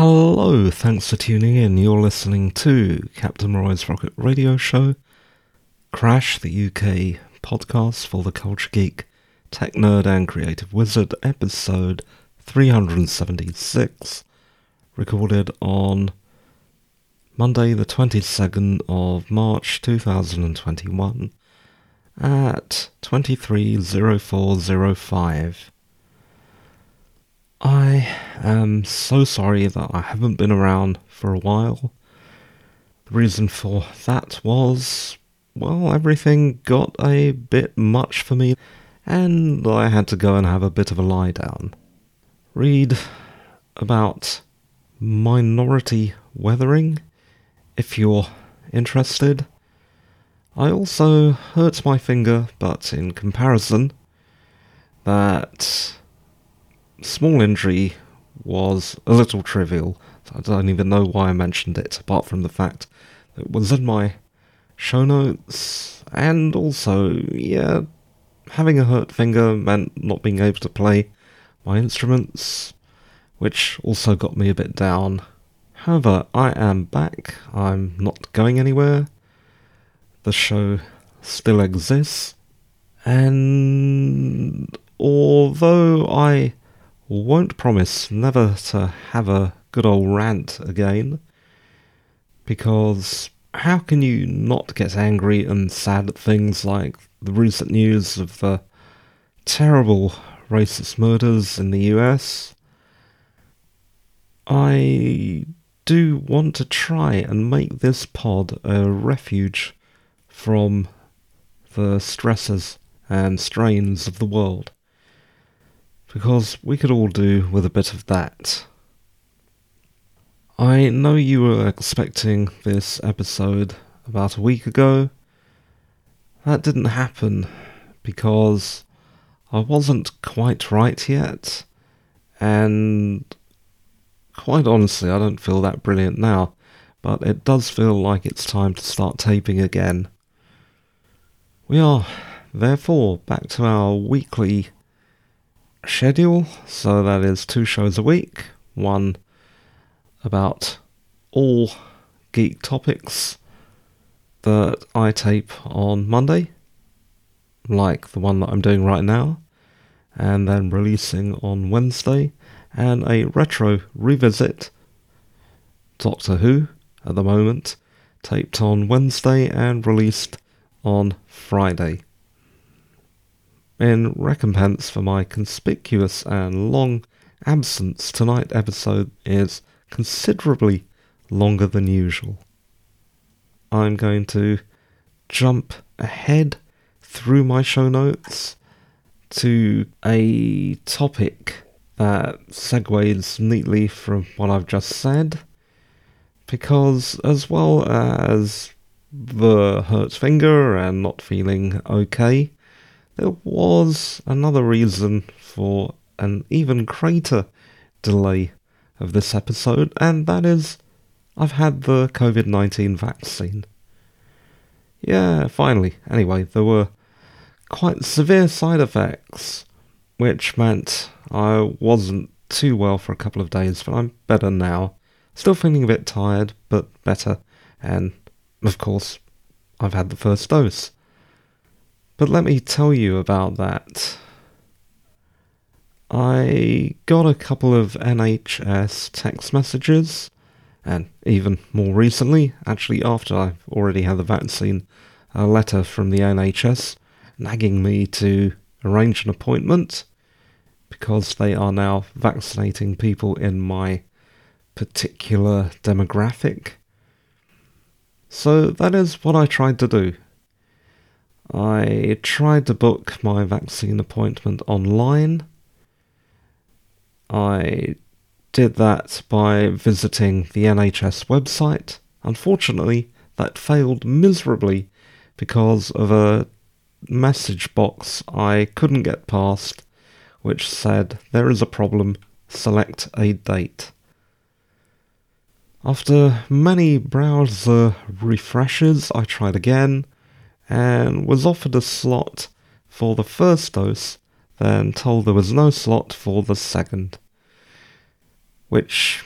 Hello, thanks for tuning in. You're listening to Captain Roy's Rocket Radio Show, Crash, the UK podcast for the Culture Geek, Tech Nerd, and Creative Wizard, episode 376, recorded on Monday, the 22nd of March 2021 at 230405. I am so sorry that I haven't been around for a while. The reason for that was, well, everything got a bit much for me, and I had to go and have a bit of a lie down. Read about minority weathering if you're interested. I also hurt my finger, but in comparison, that small injury was a little trivial. I don't even know why I mentioned it, apart from the fact that it was in my show notes. And also, yeah, having a hurt finger meant not being able to play my instruments, which also got me a bit down. However, I am back. I'm not going anywhere. The show still exists. And although I won't promise never to have a good old rant again, because how can you not get angry and sad at things like the recent news of the terrible racist murders in the US? I do want to try and make this pod a refuge from the stresses and strains of the world because we could all do with a bit of that. I know you were expecting this episode about a week ago. That didn't happen because I wasn't quite right yet, and quite honestly, I don't feel that brilliant now, but it does feel like it's time to start taping again. We are, therefore, back to our weekly schedule. So that is two shows a week, one about all geek topics that I tape on Monday, like the one that I'm doing right now, and then releasing on Wednesday, and a retro revisit Doctor Who at the moment, taped on Wednesday and released on Friday. In recompense for my conspicuous and long absence, tonight's episode is considerably longer than usual. I'm going to jump ahead through my show notes to a topic that segues neatly from what I've just said, because as well as the hurt finger and not feeling okay, there was another reason for an even greater delay of this episode, and that is I've had the COVID 19 vaccine. Yeah, finally. Anyway, there were quite severe side effects, which meant I wasn't too well for a couple of days, but I'm better now. Still feeling a bit tired, but better, and of course, I've had the first dose. But let me tell you about that. I got a couple of NHS text messages, and even more recently, actually after I've already had the vaccine, a letter from the NHS nagging me to arrange an appointment because they are now vaccinating people in my particular demographic. So that is what I tried to do. I tried to book my vaccine appointment online. I did that by visiting the NHS website. Unfortunately, that failed miserably because of a message box I couldn't get past, which said, There is a problem, select a date. After many browser refreshes, I tried again and was offered a slot for the first dose, then told there was no slot for the second. Which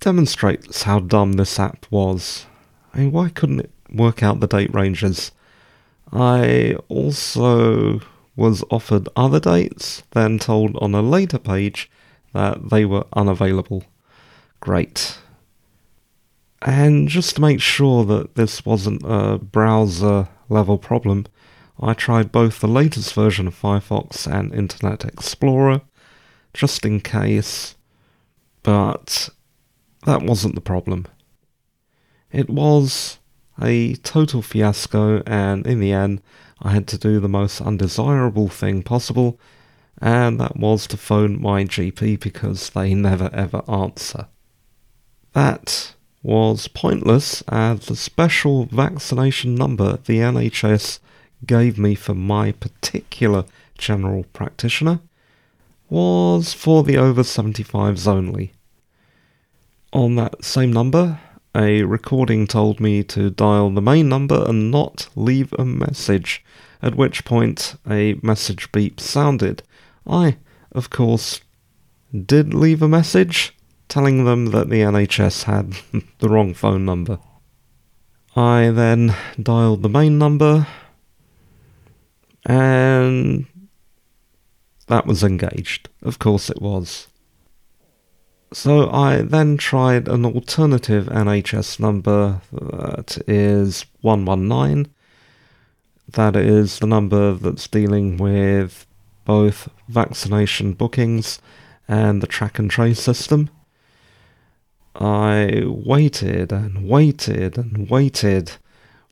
demonstrates how dumb this app was. I mean, why couldn't it work out the date ranges? I also was offered other dates, then told on a later page that they were unavailable. Great. And just to make sure that this wasn't a browser level problem, I tried both the latest version of Firefox and Internet Explorer, just in case, but that wasn't the problem. It was a total fiasco, and in the end, I had to do the most undesirable thing possible, and that was to phone my GP because they never ever answer. That was pointless as the special vaccination number the NHS gave me for my particular general practitioner was for the over 75s only. On that same number, a recording told me to dial the main number and not leave a message, at which point a message beep sounded. I, of course, did leave a message telling them that the NHS had the wrong phone number. I then dialed the main number and that was engaged. Of course it was. So I then tried an alternative NHS number that is 119. That is the number that's dealing with both vaccination bookings and the track and trace system. I waited and waited and waited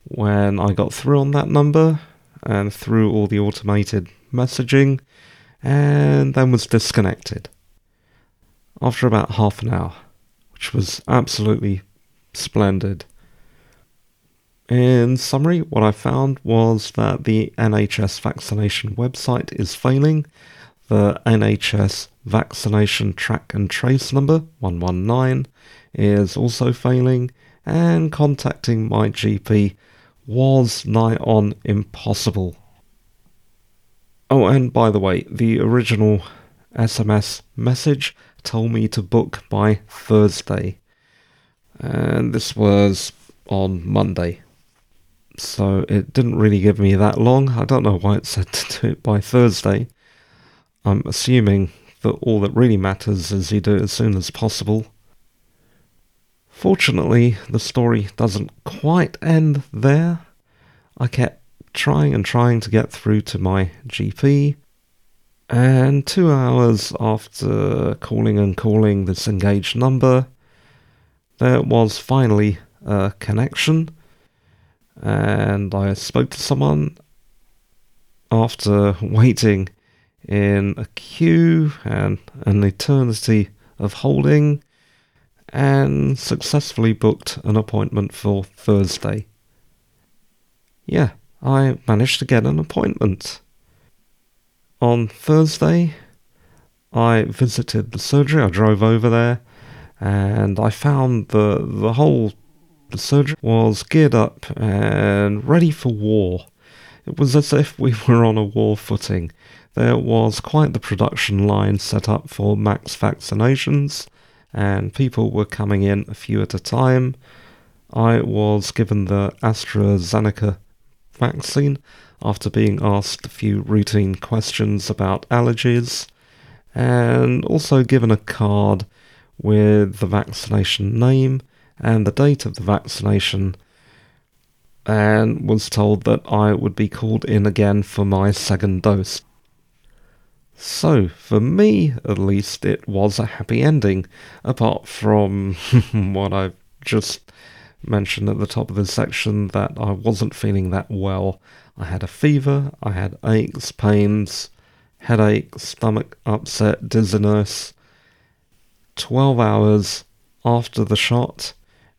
when I got through on that number and through all the automated messaging and then was disconnected after about half an hour, which was absolutely splendid. In summary, what I found was that the NHS vaccination website is failing. The NHS vaccination track and trace number 119 is also failing, and contacting my GP was nigh on impossible. Oh, and by the way, the original SMS message told me to book by Thursday. And this was on Monday. So it didn't really give me that long. I don't know why it said to do it by Thursday. I'm assuming that all that really matters is you do it as soon as possible. Fortunately, the story doesn't quite end there. I kept trying and trying to get through to my GP, and two hours after calling and calling this engaged number, there was finally a connection. And I spoke to someone after waiting in a queue and an eternity of holding and successfully booked an appointment for Thursday. Yeah, I managed to get an appointment. On Thursday, I visited the surgery. I drove over there, and I found the the whole the surgery was geared up and ready for war. It was as if we were on a war footing. There was quite the production line set up for max vaccinations, and people were coming in a few at a time. I was given the AstraZeneca vaccine after being asked a few routine questions about allergies, and also given a card with the vaccination name and the date of the vaccination, and was told that I would be called in again for my second dose. So, for me at least, it was a happy ending, apart from what I've just mentioned at the top of this section that I wasn't feeling that well I had a fever, I had aches, pains, headache, stomach upset, dizziness. 12 hours after the shot,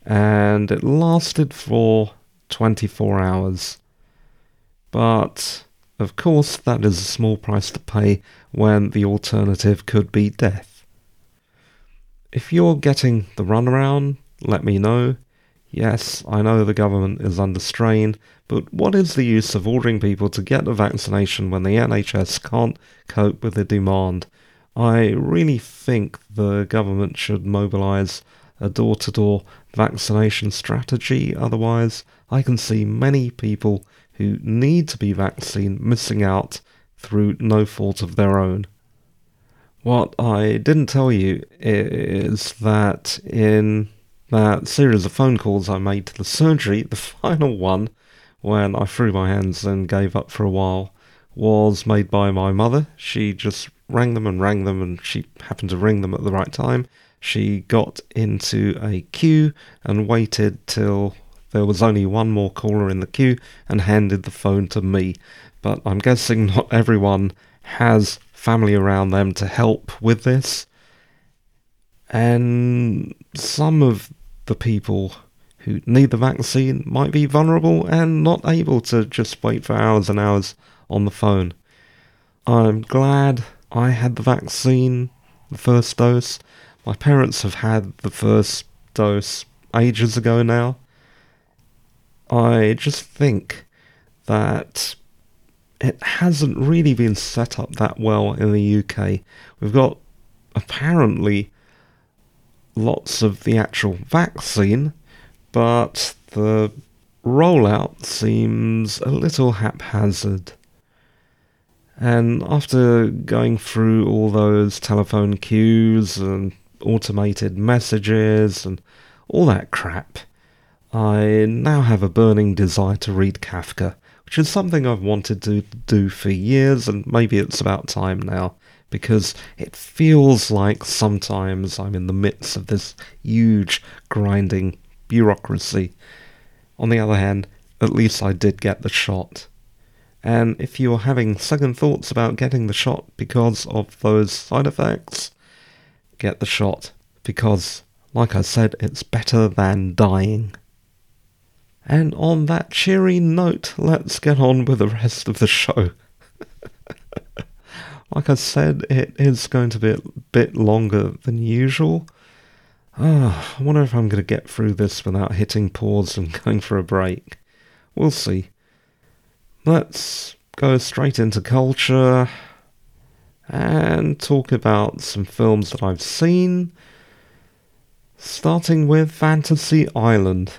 and it lasted for 24 hours. But, of course, that is a small price to pay when the alternative could be death. If you're getting the runaround, let me know. Yes, I know the government is under strain, but what is the use of ordering people to get the vaccination when the NHS can't cope with the demand? I really think the government should mobilise a door to door vaccination strategy. Otherwise, I can see many people who need to be vaccinated missing out through no fault of their own. What I didn't tell you is that in that series of phone calls I made to the surgery, the final one, when I threw my hands and gave up for a while, was made by my mother. She just rang them and rang them, and she happened to ring them at the right time. She got into a queue and waited till there was only one more caller in the queue and handed the phone to me. But I'm guessing not everyone has family around them to help with this. And some of the people who need the vaccine might be vulnerable and not able to just wait for hours and hours on the phone. I'm glad I had the vaccine, the first dose. My parents have had the first dose ages ago now. I just think that it hasn't really been set up that well in the UK. We've got apparently lots of the actual vaccine, but the rollout seems a little haphazard. And after going through all those telephone queues and automated messages and all that crap, I now have a burning desire to read Kafka, which is something I've wanted to do for years, and maybe it's about time now, because it feels like sometimes I'm in the midst of this huge, grinding bureaucracy. On the other hand, at least I did get the shot. And if you're having second thoughts about getting the shot because of those side effects, get the shot. Because, like I said, it's better than dying. And on that cheery note, let's get on with the rest of the show. like I said, it is going to be a bit longer than usual. Ah, I wonder if I'm going to get through this without hitting pause and going for a break. We'll see. Let's go straight into culture and talk about some films that I've seen. Starting with Fantasy Island.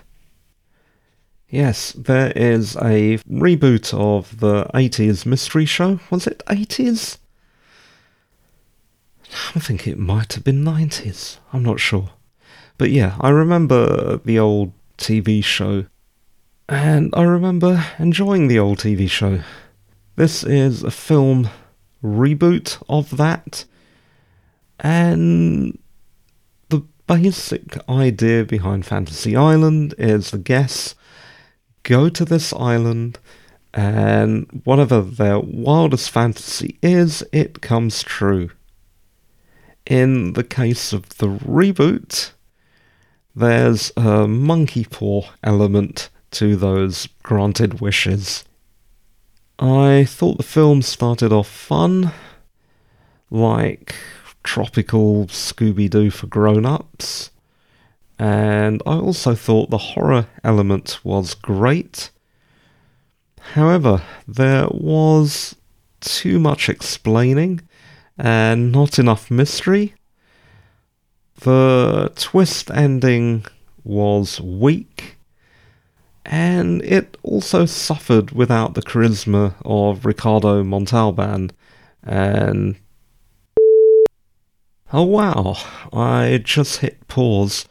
Yes, there is a reboot of the 80s mystery show. Was it 80s? I think it might have been 90s. I'm not sure. But yeah, I remember the old TV show and I remember enjoying the old TV show. This is a film reboot of that, and the basic idea behind Fantasy Island is the guests go to this island, and whatever their wildest fantasy is, it comes true. In the case of the reboot, there's a monkey paw element to those granted wishes. I thought the film started off fun, like tropical Scooby Doo for grown ups, and I also thought the horror element was great. However, there was too much explaining and not enough mystery. The twist ending was weak and it also suffered without the charisma of Ricardo Montalban. And oh wow, I just hit pause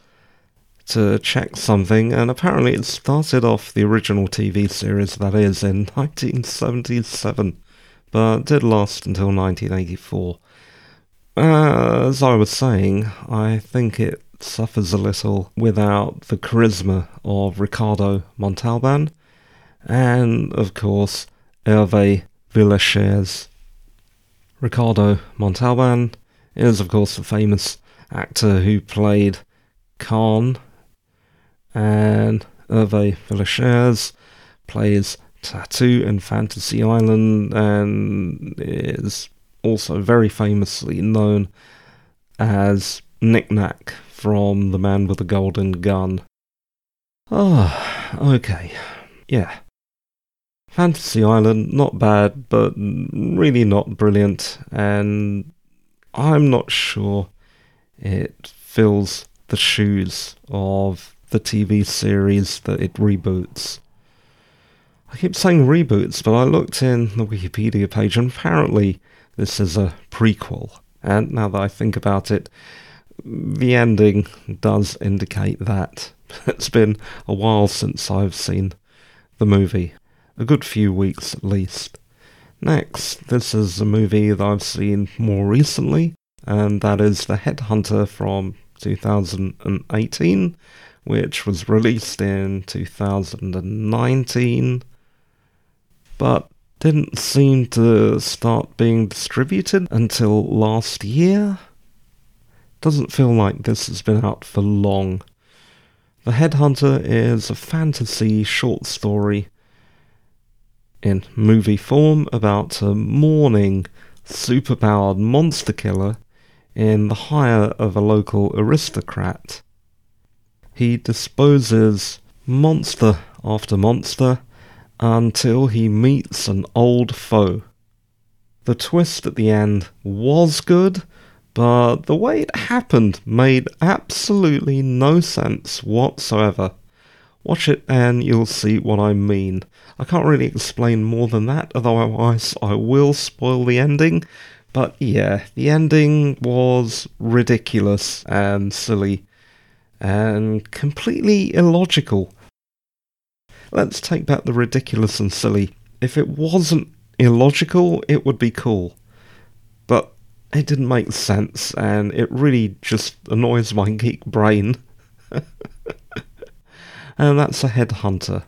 to check something, and apparently it started off the original TV series that is in 1977, but did last until 1984. As I was saying, I think it suffers a little without the charisma of Ricardo Montalban, and of course Hervé Villechaize. Ricardo Montalban is, of course, the famous actor who played Khan, and Hervé Villechaize plays Tattoo in Fantasy Island and is also very famously known as Knickknack from The Man with the Golden Gun. Ah, oh, okay. Yeah. Fantasy Island, not bad, but really not brilliant, and I'm not sure it fills the shoes of the TV series that it reboots. I keep saying reboots, but I looked in the Wikipedia page and apparently this is a prequel. And now that I think about it, the ending does indicate that. It's been a while since I've seen the movie, a good few weeks at least. Next, this is a movie that I've seen more recently, and that is The Headhunter from 2018, which was released in 2019, but didn't seem to start being distributed until last year. Doesn't feel like this has been out for long. The Headhunter is a fantasy short story in movie form about a mourning, superpowered monster killer in the hire of a local aristocrat. He disposes monster after monster until he meets an old foe. The twist at the end was good, but the way it happened made absolutely no sense whatsoever. Watch it and you'll see what I mean. I can't really explain more than that, otherwise, I will spoil the ending. But yeah, the ending was ridiculous and silly and completely illogical. Let's take back the ridiculous and silly. If it wasn't illogical, it would be cool. But it didn't make sense, and it really just annoys my geek brain. and that's a headhunter.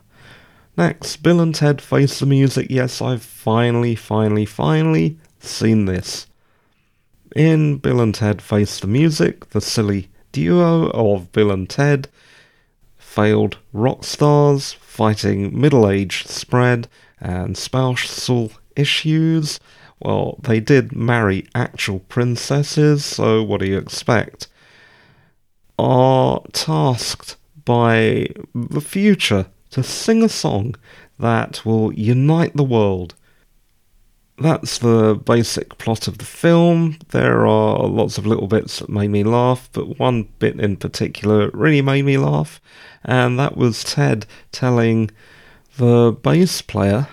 Next, Bill and Ted Face the Music. Yes, I've finally, finally, finally seen this. In Bill and Ted Face the Music, the silly duo of Bill and Ted, failed rock stars fighting middle age spread and spousal issues well, they did marry actual princesses, so what do you expect? Are tasked by the future to sing a song that will unite the world. That's the basic plot of the film. There are lots of little bits that made me laugh, but one bit in particular really made me laugh, and that was Ted telling the bass player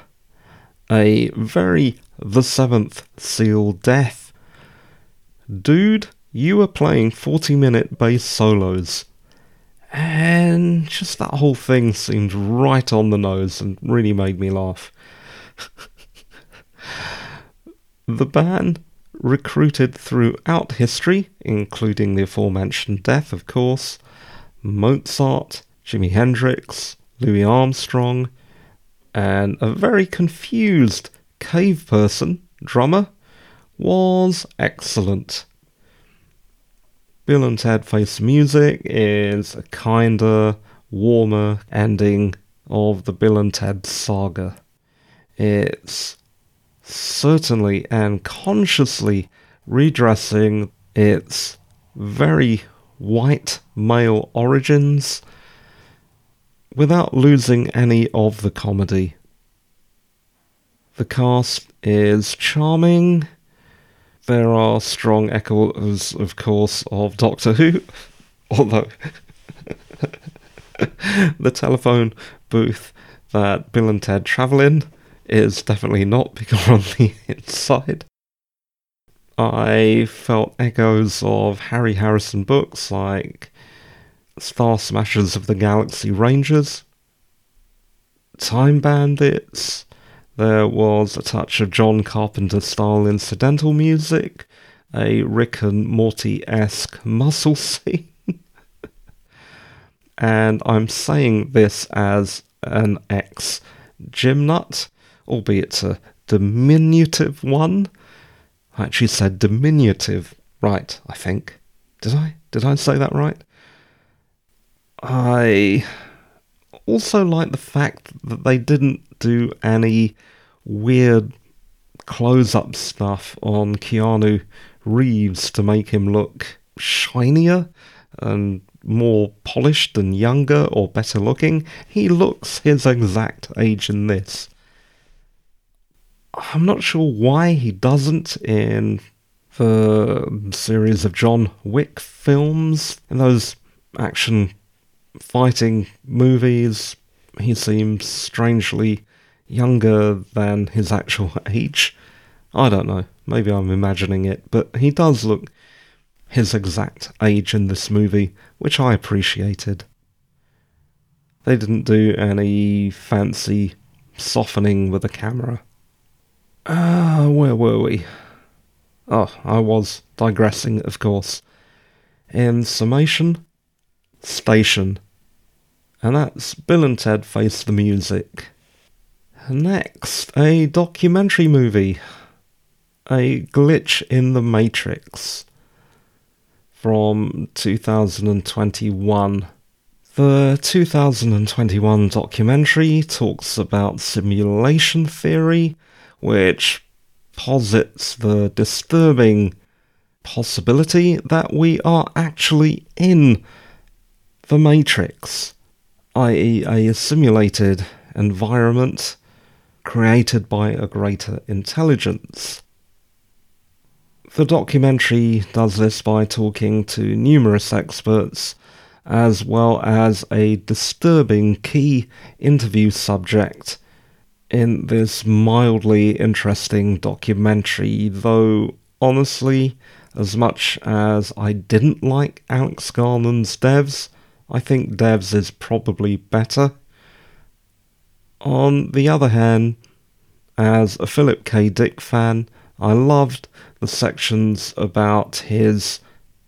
a very the Seventh Seal Death. Dude, you were playing 40 minute bass solos. And just that whole thing seemed right on the nose and really made me laugh. the band recruited throughout history, including the aforementioned death, of course, Mozart, Jimi Hendrix, Louis Armstrong, and a very confused Cave Person, drummer, was excellent. Bill and Ted Face Music is a kinder, warmer ending of the Bill and Ted saga. It's certainly and consciously redressing its very white male origins without losing any of the comedy. The cast is charming. There are strong echoes, of course, of Doctor Who, although the telephone booth that Bill and Ted travel in is definitely not bigger on the inside. I felt echoes of Harry Harrison books like Star Smashers of the Galaxy Rangers, Time Bandits, there was a touch of John Carpenter style incidental music, a Rick and Morty esque muscle scene. and I'm saying this as an ex gym nut, albeit a diminutive one. I actually said diminutive, right, I think. Did I? Did I say that right? I also like the fact that they didn't do any weird close up stuff on Keanu Reeves to make him look shinier and more polished and younger or better looking. He looks his exact age in this. I'm not sure why he doesn't in the series of John Wick films. In those action fighting movies, he seems strangely younger than his actual age. I don't know, maybe I'm imagining it, but he does look his exact age in this movie, which I appreciated. They didn't do any fancy softening with the camera. Ah, uh, where were we? Oh, I was digressing, of course. In summation, station. And that's Bill and Ted Face the Music. Next, a documentary movie. A Glitch in the Matrix from 2021. The 2021 documentary talks about simulation theory, which posits the disturbing possibility that we are actually in the Matrix, i.e., a simulated environment created by a greater intelligence. The documentary does this by talking to numerous experts as well as a disturbing key interview subject in this mildly interesting documentary, though honestly, as much as I didn't like Alex Garland's Devs, I think Devs is probably better. On the other hand, as a Philip K. Dick fan, I loved the sections about his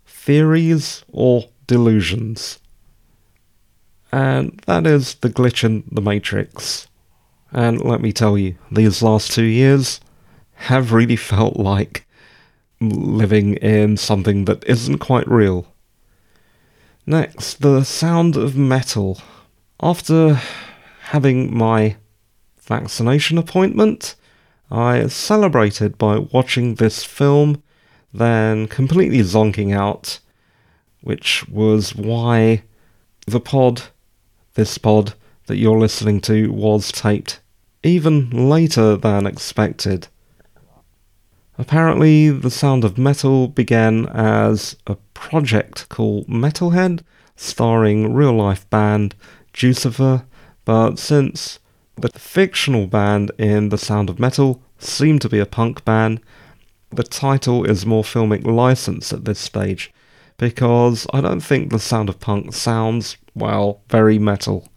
theories or delusions. And that is the glitch in the Matrix. And let me tell you, these last two years have really felt like living in something that isn't quite real. Next, the sound of metal. After having my vaccination appointment, I celebrated by watching this film, then completely zonking out, which was why the pod, this pod that you're listening to, was taped even later than expected. Apparently, the sound of metal began as a project called Metalhead, starring real life band Jucifer, but since the fictional band in The Sound of Metal seemed to be a punk band. The title is more filmic license at this stage because I don't think The Sound of Punk sounds, well, very metal.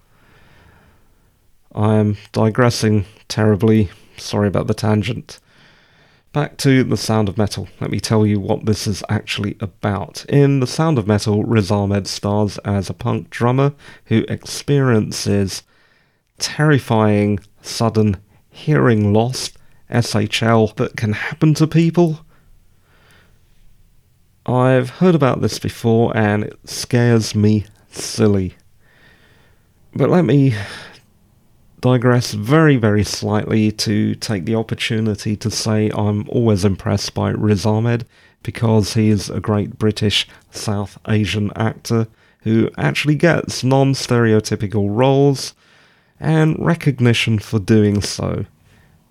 I am digressing terribly. Sorry about the tangent. Back to The Sound of Metal. Let me tell you what this is actually about. In The Sound of Metal, Riz Ahmed stars as a punk drummer who experiences terrifying, sudden hearing loss, SHL, that can happen to people. I've heard about this before and it scares me silly. But let me digress very, very slightly to take the opportunity to say I'm always impressed by Riz Ahmed because he is a great British South Asian actor who actually gets non stereotypical roles and recognition for doing so,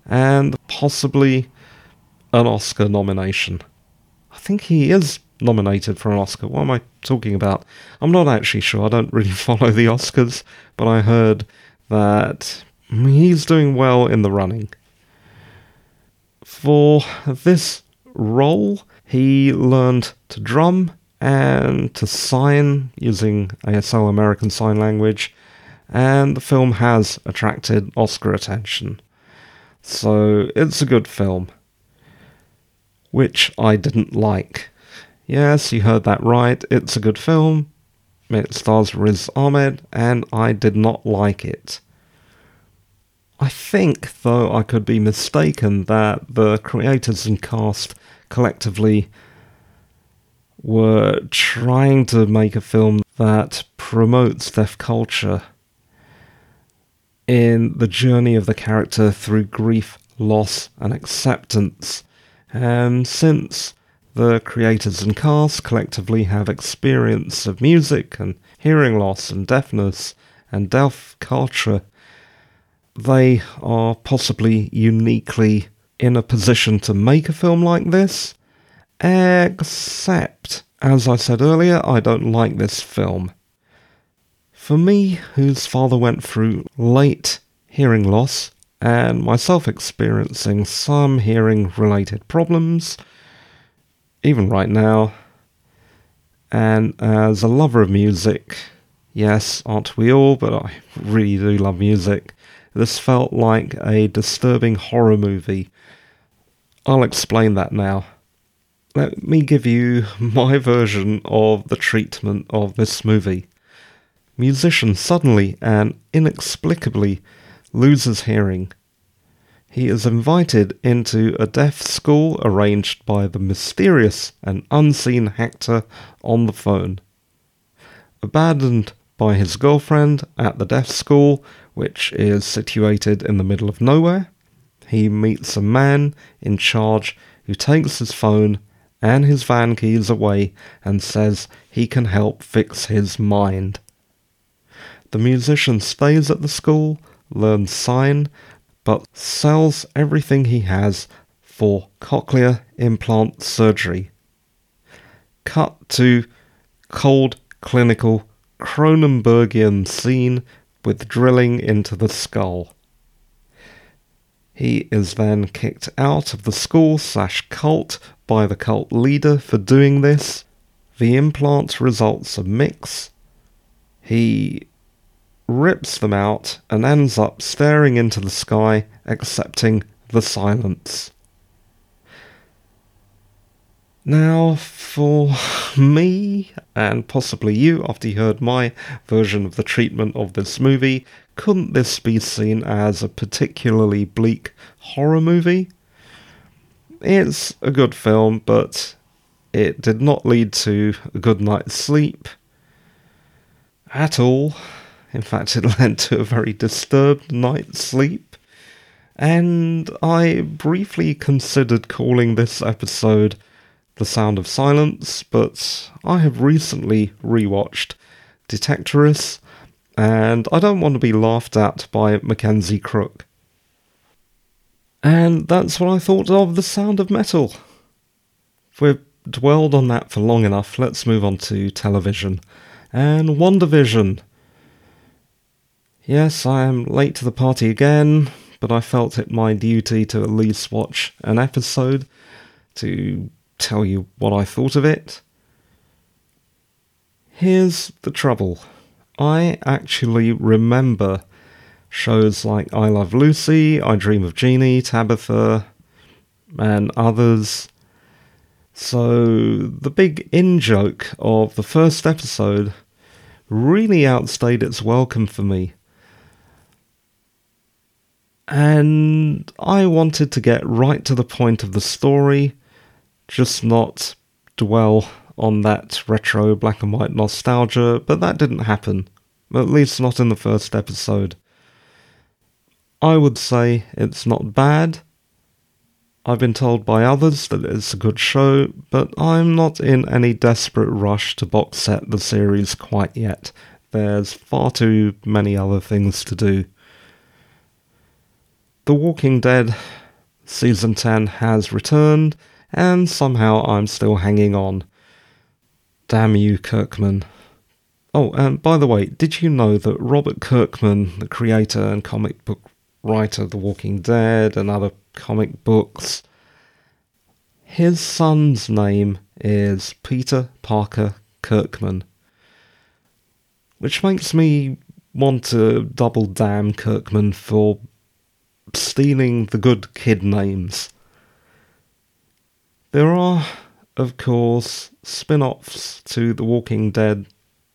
and possibly an Oscar nomination. I think he is nominated for an Oscar. What am I talking about? I'm not actually sure. I don't really follow the Oscars, but I heard that he's doing well in the running. For this role, he learned to drum and to sign using ASL American Sign Language and the film has attracted Oscar attention. So it's a good film. Which I didn't like. Yes, you heard that right, it's a good film. It stars Riz Ahmed, and I did not like it. I think, though I could be mistaken, that the creators and cast collectively were trying to make a film that promotes deaf culture in the journey of the character through grief, loss, and acceptance. And since the creators and cast collectively have experience of music and hearing loss and deafness and deaf culture, they are possibly uniquely in a position to make a film like this. Except, as I said earlier, I don't like this film. For me, whose father went through late hearing loss and myself experiencing some hearing related problems, even right now, and as a lover of music, yes, aren't we all, but I really do love music, this felt like a disturbing horror movie. I'll explain that now. Let me give you my version of the treatment of this movie musician suddenly and inexplicably loses hearing. He is invited into a deaf school arranged by the mysterious and unseen Hector on the phone. Abandoned by his girlfriend at the deaf school, which is situated in the middle of nowhere, he meets a man in charge who takes his phone and his van keys away and says he can help fix his mind. The musician stays at the school, learns sign, but sells everything he has for cochlear implant surgery. Cut to cold clinical Cronenbergian scene with drilling into the skull. He is then kicked out of the school slash cult by the cult leader for doing this. The implant results a mix. He rips them out, and ends up staring into the sky, accepting the silence. Now, for me, and possibly you, after you heard my version of the treatment of this movie, couldn't this be seen as a particularly bleak horror movie? It's a good film, but it did not lead to a good night's sleep at all. In fact, it led to a very disturbed night's sleep. And I briefly considered calling this episode The Sound of Silence, but I have recently rewatched Detectorists, and I don't want to be laughed at by Mackenzie Crook. And that's what I thought of The Sound of Metal. If we've dwelled on that for long enough, let's move on to television. And WandaVision Yes, I am late to the party again, but I felt it my duty to at least watch an episode to tell you what I thought of it. Here's the trouble I actually remember shows like I Love Lucy, I Dream of Jeannie, Tabitha, and others. So the big in joke of the first episode really outstayed its welcome for me. And I wanted to get right to the point of the story, just not dwell on that retro black and white nostalgia, but that didn't happen. At least not in the first episode. I would say it's not bad. I've been told by others that it's a good show, but I'm not in any desperate rush to box set the series quite yet. There's far too many other things to do. The Walking Dead Season 10 has returned, and somehow I'm still hanging on. Damn you, Kirkman. Oh, and by the way, did you know that Robert Kirkman, the creator and comic book writer of The Walking Dead and other comic books, his son's name is Peter Parker Kirkman? Which makes me want to double damn Kirkman for stealing the good kid names. There are, of course, spin offs to The Walking Dead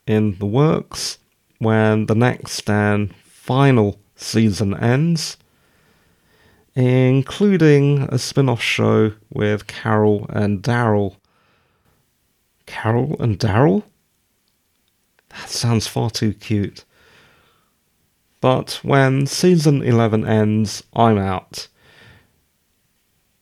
in the works when the next and final season ends, including a spin off show with Carol and Daryl. Carol and Daryl? That sounds far too cute. But when season 11 ends, I'm out.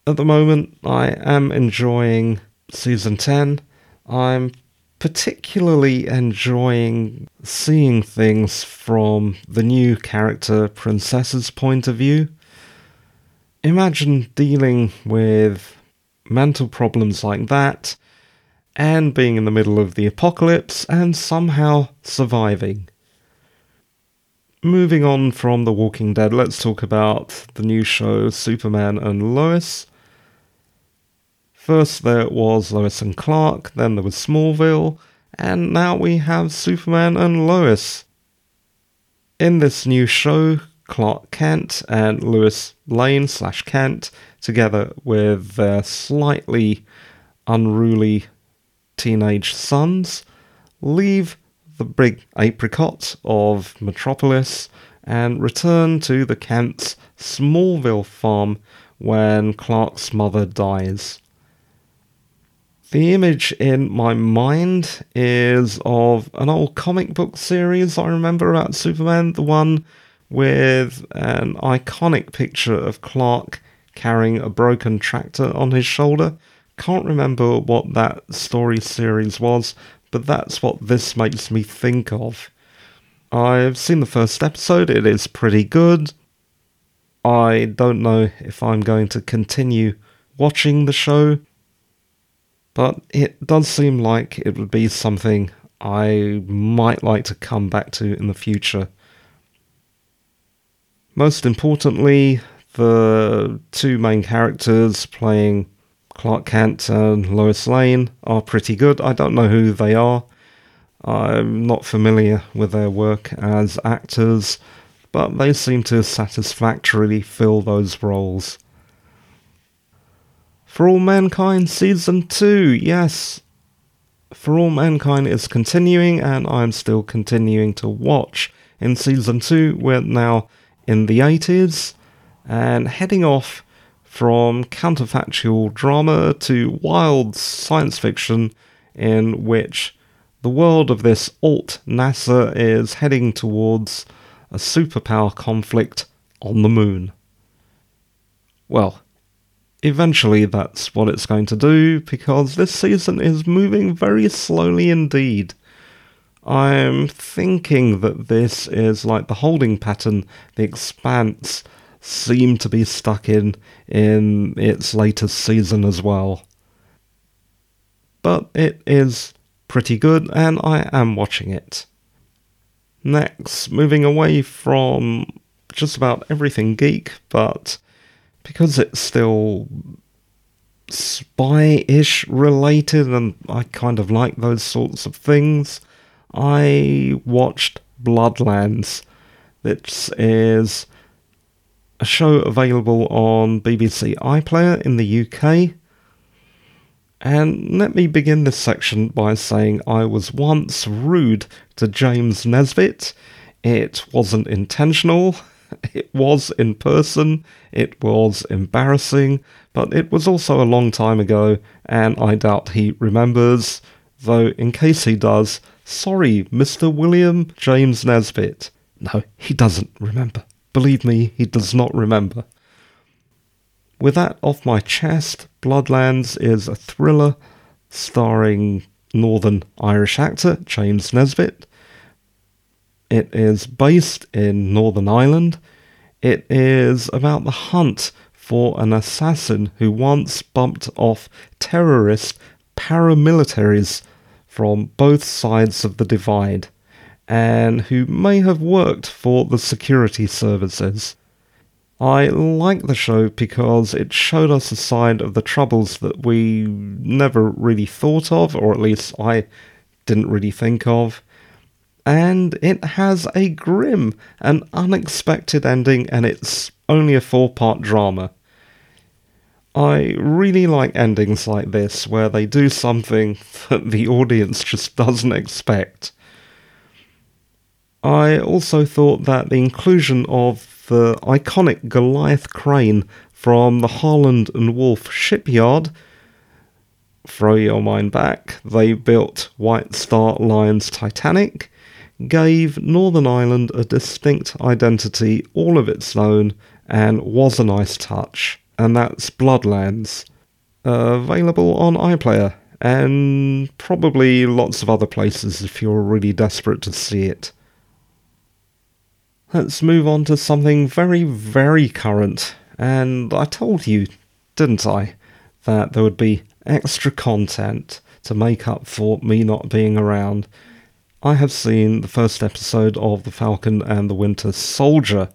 At the moment, I am enjoying season 10. I'm particularly enjoying seeing things from the new character Princess's point of view. Imagine dealing with mental problems like that and being in the middle of the apocalypse and somehow surviving. Moving on from The Walking Dead, let's talk about the new show Superman and Lois. First, there was Lois and Clark, then there was Smallville, and now we have Superman and Lois. In this new show, Clark Kent and Lois Lane slash Kent, together with their slightly unruly teenage sons, leave the big apricot of Metropolis and return to the Kent's Smallville farm when Clark's mother dies. The image in my mind is of an old comic book series I remember about Superman, the one with an iconic picture of Clark carrying a broken tractor on his shoulder. Can't remember what that story series was, but that's what this makes me think of. I've seen the first episode, it is pretty good. I don't know if I'm going to continue watching the show, but it does seem like it would be something I might like to come back to in the future. Most importantly, the two main characters playing Clark Kent and Lois Lane are pretty good. I don't know who they are. I'm not familiar with their work as actors, but they seem to satisfactorily fill those roles. For All Mankind Season 2, yes. For All Mankind is continuing, and I'm still continuing to watch. In Season 2, we're now in the 80s, and heading off from counterfactual drama to wild science fiction in which the world of this alt NASA is heading towards a superpower conflict on the moon. Well, eventually that's what it's going to do because this season is moving very slowly indeed. I'm thinking that this is like the holding pattern the Expanse seemed to be stuck in in its latest season as well. But it is pretty good and I am watching it. Next, moving away from just about everything geek, but because it's still spy ish related and I kind of like those sorts of things, I watched Bloodlands. This is a show available on BBC iPlayer in the UK. And let me begin this section by saying I was once rude to James Nesbitt. It wasn't intentional, it was in person, it was embarrassing, but it was also a long time ago, and I doubt he remembers. Though, in case he does, Sorry, Mr. William James Nesbitt. No, he doesn't remember. Believe me, he does not remember. With that off my chest, Bloodlands is a thriller starring Northern Irish actor James Nesbitt. It is based in Northern Ireland. It is about the hunt for an assassin who once bumped off terrorist paramilitaries from both sides of the divide and who may have worked for the security services. I like the show because it showed us a side of the troubles that we never really thought of, or at least I didn't really think of. And it has a grim and unexpected ending, and it's only a four part drama. I really like endings like this where they do something that the audience just doesn't expect. I also thought that the inclusion of the iconic Goliath crane from the Harland and Wolff shipyard throw your mind back, they built White Star Line's Titanic, gave Northern Ireland a distinct identity all of its own, and was a nice touch and that's Bloodlands. Available on iPlayer and probably lots of other places if you're really desperate to see it. Let's move on to something very, very current. And I told you, didn't I, that there would be extra content to make up for me not being around. I have seen the first episode of The Falcon and the Winter Soldier.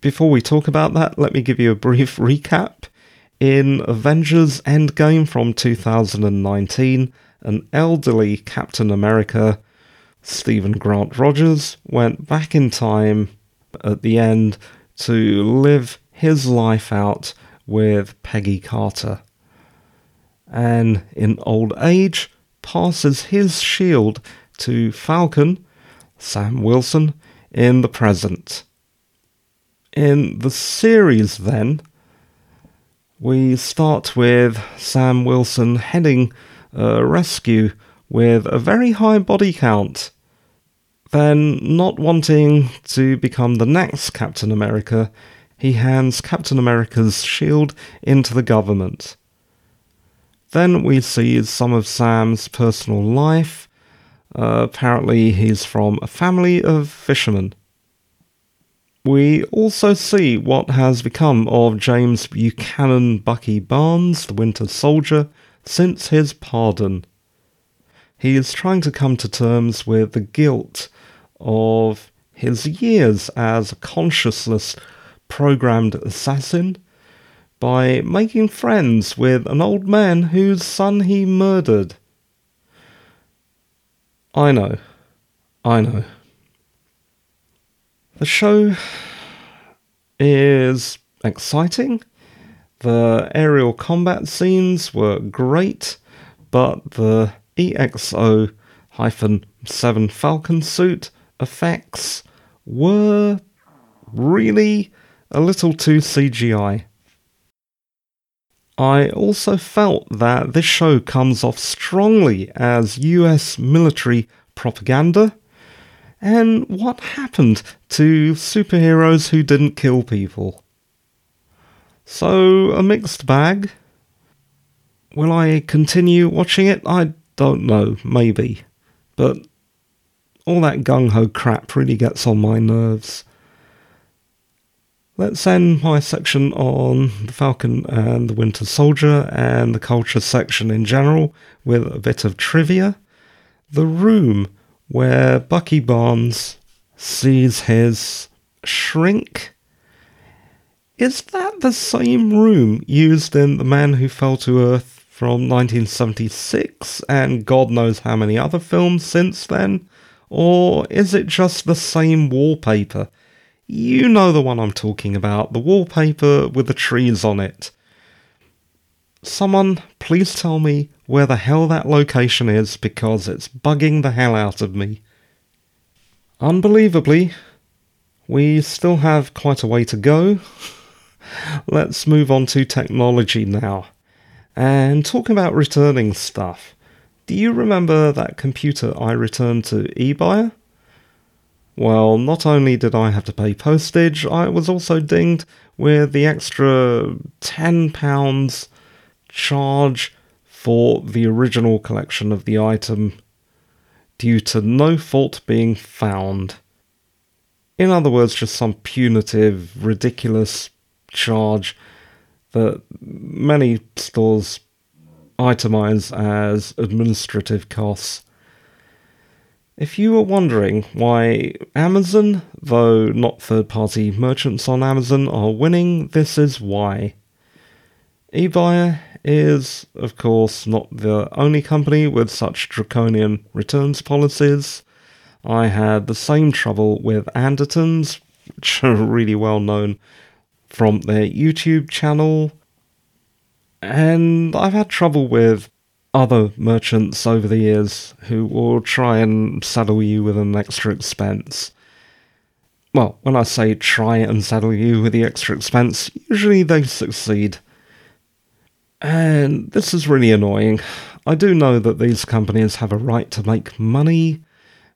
Before we talk about that, let me give you a brief recap. In Avengers Endgame from 2019, an elderly Captain America, Steven Grant Rogers, went back in time at the end to live his life out with Peggy Carter. And in old age, passes his shield to Falcon, Sam Wilson, in the present. In the series, then, we start with Sam Wilson heading a rescue with a very high body count. Then, not wanting to become the next Captain America, he hands Captain America's shield into the government. Then we see some of Sam's personal life. Uh, apparently, he's from a family of fishermen. We also see what has become of James Buchanan Bucky Barnes, the Winter Soldier, since his pardon. He is trying to come to terms with the guilt of his years as a conscienceless programmed assassin by making friends with an old man whose son he murdered. I know. I know. The show is exciting. The aerial combat scenes were great, but the EXO 7 Falcon suit effects were really a little too CGI. I also felt that this show comes off strongly as US military propaganda. And what happened to superheroes who didn't kill people? So, a mixed bag. Will I continue watching it? I don't know, maybe. But all that gung ho crap really gets on my nerves. Let's end my section on the Falcon and the Winter Soldier and the culture section in general with a bit of trivia. The room where Bucky Barnes sees his shrink. Is that the same room used in The Man Who Fell to Earth from 1976 and God knows how many other films since then? Or is it just the same wallpaper? You know the one I'm talking about, the wallpaper with the trees on it. Someone, please tell me where the hell that location is because it's bugging the hell out of me. Unbelievably, we still have quite a way to go. Let's move on to technology now. And talking about returning stuff. Do you remember that computer I returned to eBuyer? Well, not only did I have to pay postage, I was also dinged with the extra £10 charge for the original collection of the item due to no fault being found. In other words, just some punitive, ridiculous charge that many stores itemize as administrative costs. If you were wondering why Amazon, though not third party merchants on Amazon, are winning, this is why. eBuyer is, of course, not the only company with such draconian returns policies. I had the same trouble with Andertons, which are really well known from their YouTube channel. And I've had trouble with other merchants over the years who will try and saddle you with an extra expense. Well, when I say try and saddle you with the extra expense, usually they succeed. And this is really annoying. I do know that these companies have a right to make money,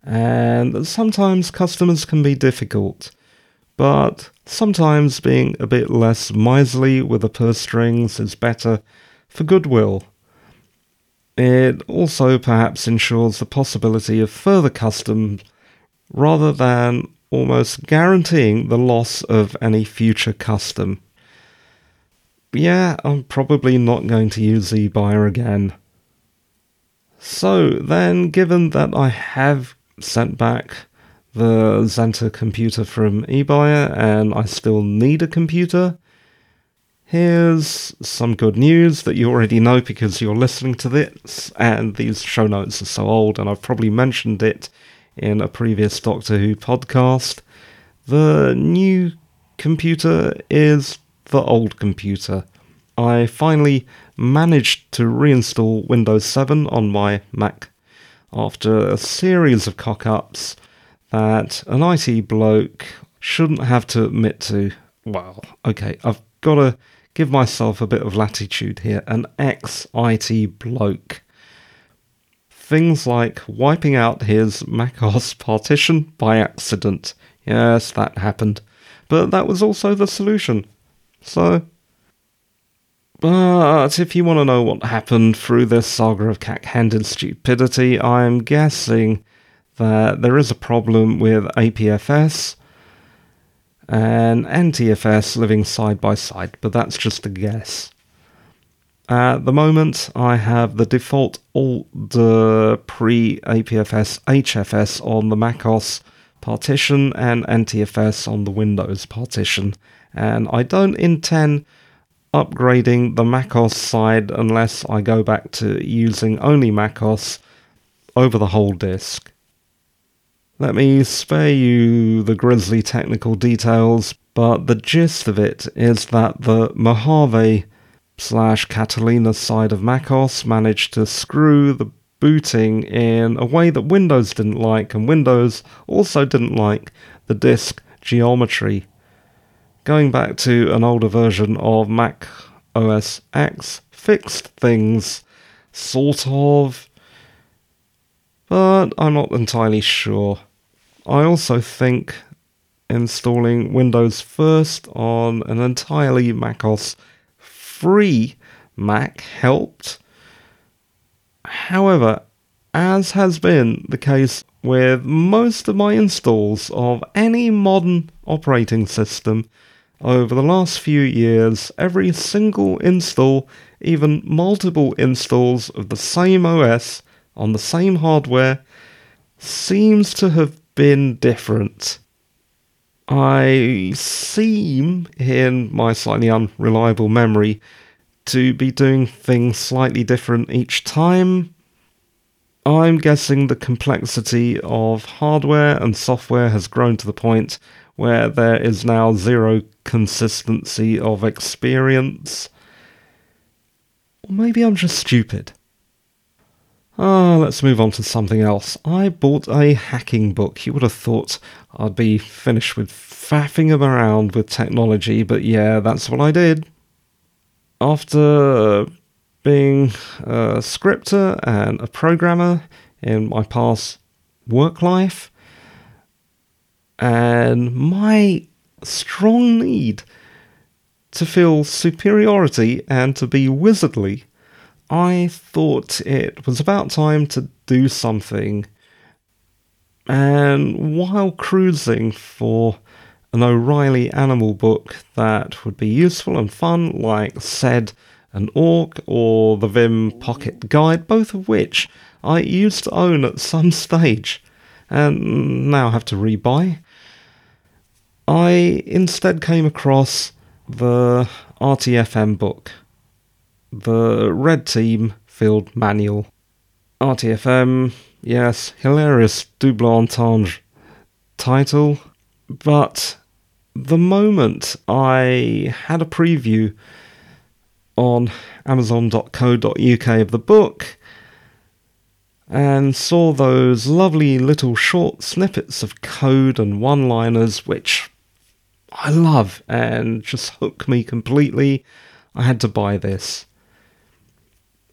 and that sometimes customers can be difficult. But sometimes being a bit less miserly with the purse strings is better for goodwill it also perhaps ensures the possibility of further customs rather than almost guaranteeing the loss of any future custom. Yeah, I'm probably not going to use eBuyer again. So then, given that I have sent back the Xenta computer from eBuyer and I still need a computer, here's some good news that you already know because you're listening to this, and these show notes are so old, and I've probably mentioned it in a previous Doctor Who podcast. The new computer is the old computer. I finally managed to reinstall Windows 7 on my Mac after a series of cock ups that an IT bloke shouldn't have to admit to. Well, okay, I've got to give myself a bit of latitude here. An ex IT bloke. Things like wiping out his macOS partition by accident. Yes, that happened. But that was also the solution. So, but if you want to know what happened through this saga of cack-handed stupidity, I'm guessing that there is a problem with APFS and NTFS living side by side, but that's just a guess. At the moment, I have the default alt pre APFS HFS on the macOS partition and NTFS on the Windows partition, and I don't intend upgrading the macOS side unless I go back to using only macOS over the whole disk. Let me spare you the grisly technical details, but the gist of it is that the Mojave slash Catalina side of macOS managed to screw the booting in a way that Windows didn't like, and Windows also didn't like the disk geometry going back to an older version of Mac OS X fixed things, sort of, but I'm not entirely sure. I also think installing Windows first on an entirely macOS free Mac helped. However, as has been the case with most of my installs of any modern operating system, over the last few years, every single install, even multiple installs of the same OS on the same hardware, seems to have been different. I seem, in my slightly unreliable memory, to be doing things slightly different each time. I'm guessing the complexity of hardware and software has grown to the point where there is now zero consistency of experience. Or maybe I'm just stupid. Ah, let's move on to something else. I bought a hacking book. You would have thought I'd be finished with faffing around with technology, but yeah, that's what I did. After being a scripter and a programmer in my past work life, and my strong need to feel superiority and to be wizardly, I thought it was about time to do something. And while cruising for an O'Reilly animal book that would be useful and fun, like sed and awk or the Vim Pocket Guide, both of which I used to own at some stage and now have to rebuy. I instead came across the RTFM book, the Red Team Field Manual. RTFM, yes, hilarious double entendre title, but the moment I had a preview on Amazon.co.uk of the book and saw those lovely little short snippets of code and one liners which I love and just hook me completely. I had to buy this.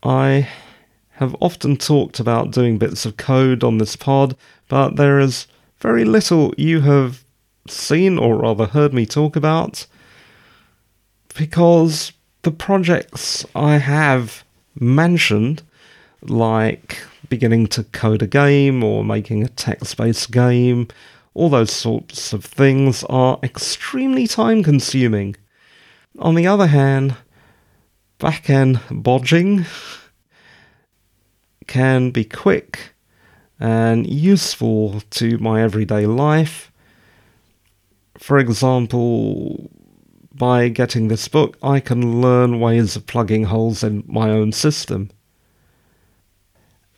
I have often talked about doing bits of code on this pod, but there is very little you have seen or rather heard me talk about because the projects I have mentioned, like beginning to code a game or making a text based game all those sorts of things are extremely time consuming. On the other hand, back end bodging can be quick and useful to my everyday life. For example, by getting this book, I can learn ways of plugging holes in my own system.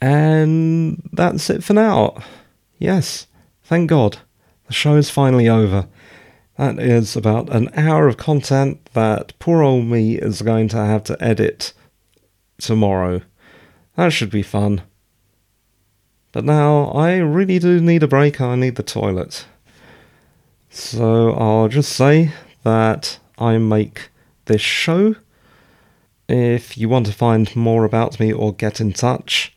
And that's it for now. Yes, thank God. The show is finally over. That is about an hour of content that poor old me is going to have to edit tomorrow. That should be fun. But now I really do need a break. I need the toilet. So I'll just say that I make this show. If you want to find more about me or get in touch,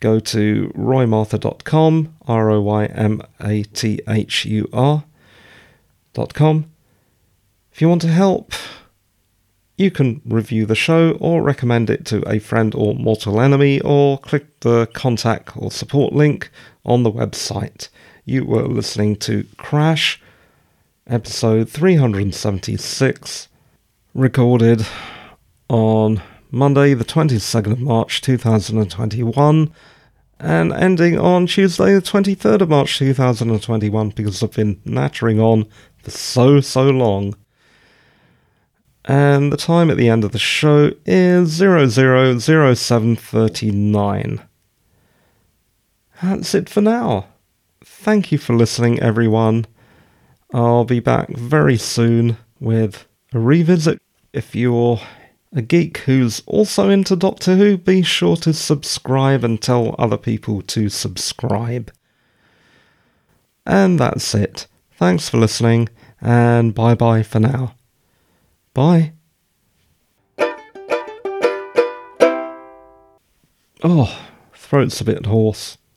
go to roymathur.com, R O Y M A T H U If you want to help, you can review the show or recommend it to a friend or mortal enemy, or click the contact or support link on the website. You were listening to Crash, episode 376, recorded on Monday, the 22nd of March 2021, and ending on Tuesday, the 23rd of March 2021, because I've been nattering on for so, so long. And the time at the end of the show is 000739. That's it for now. Thank you for listening, everyone. I'll be back very soon with a revisit. If you're a geek who's also into Doctor Who, be sure to subscribe and tell other people to subscribe. And that's it. Thanks for listening, and bye bye for now. Bye. Oh, throat's a bit hoarse.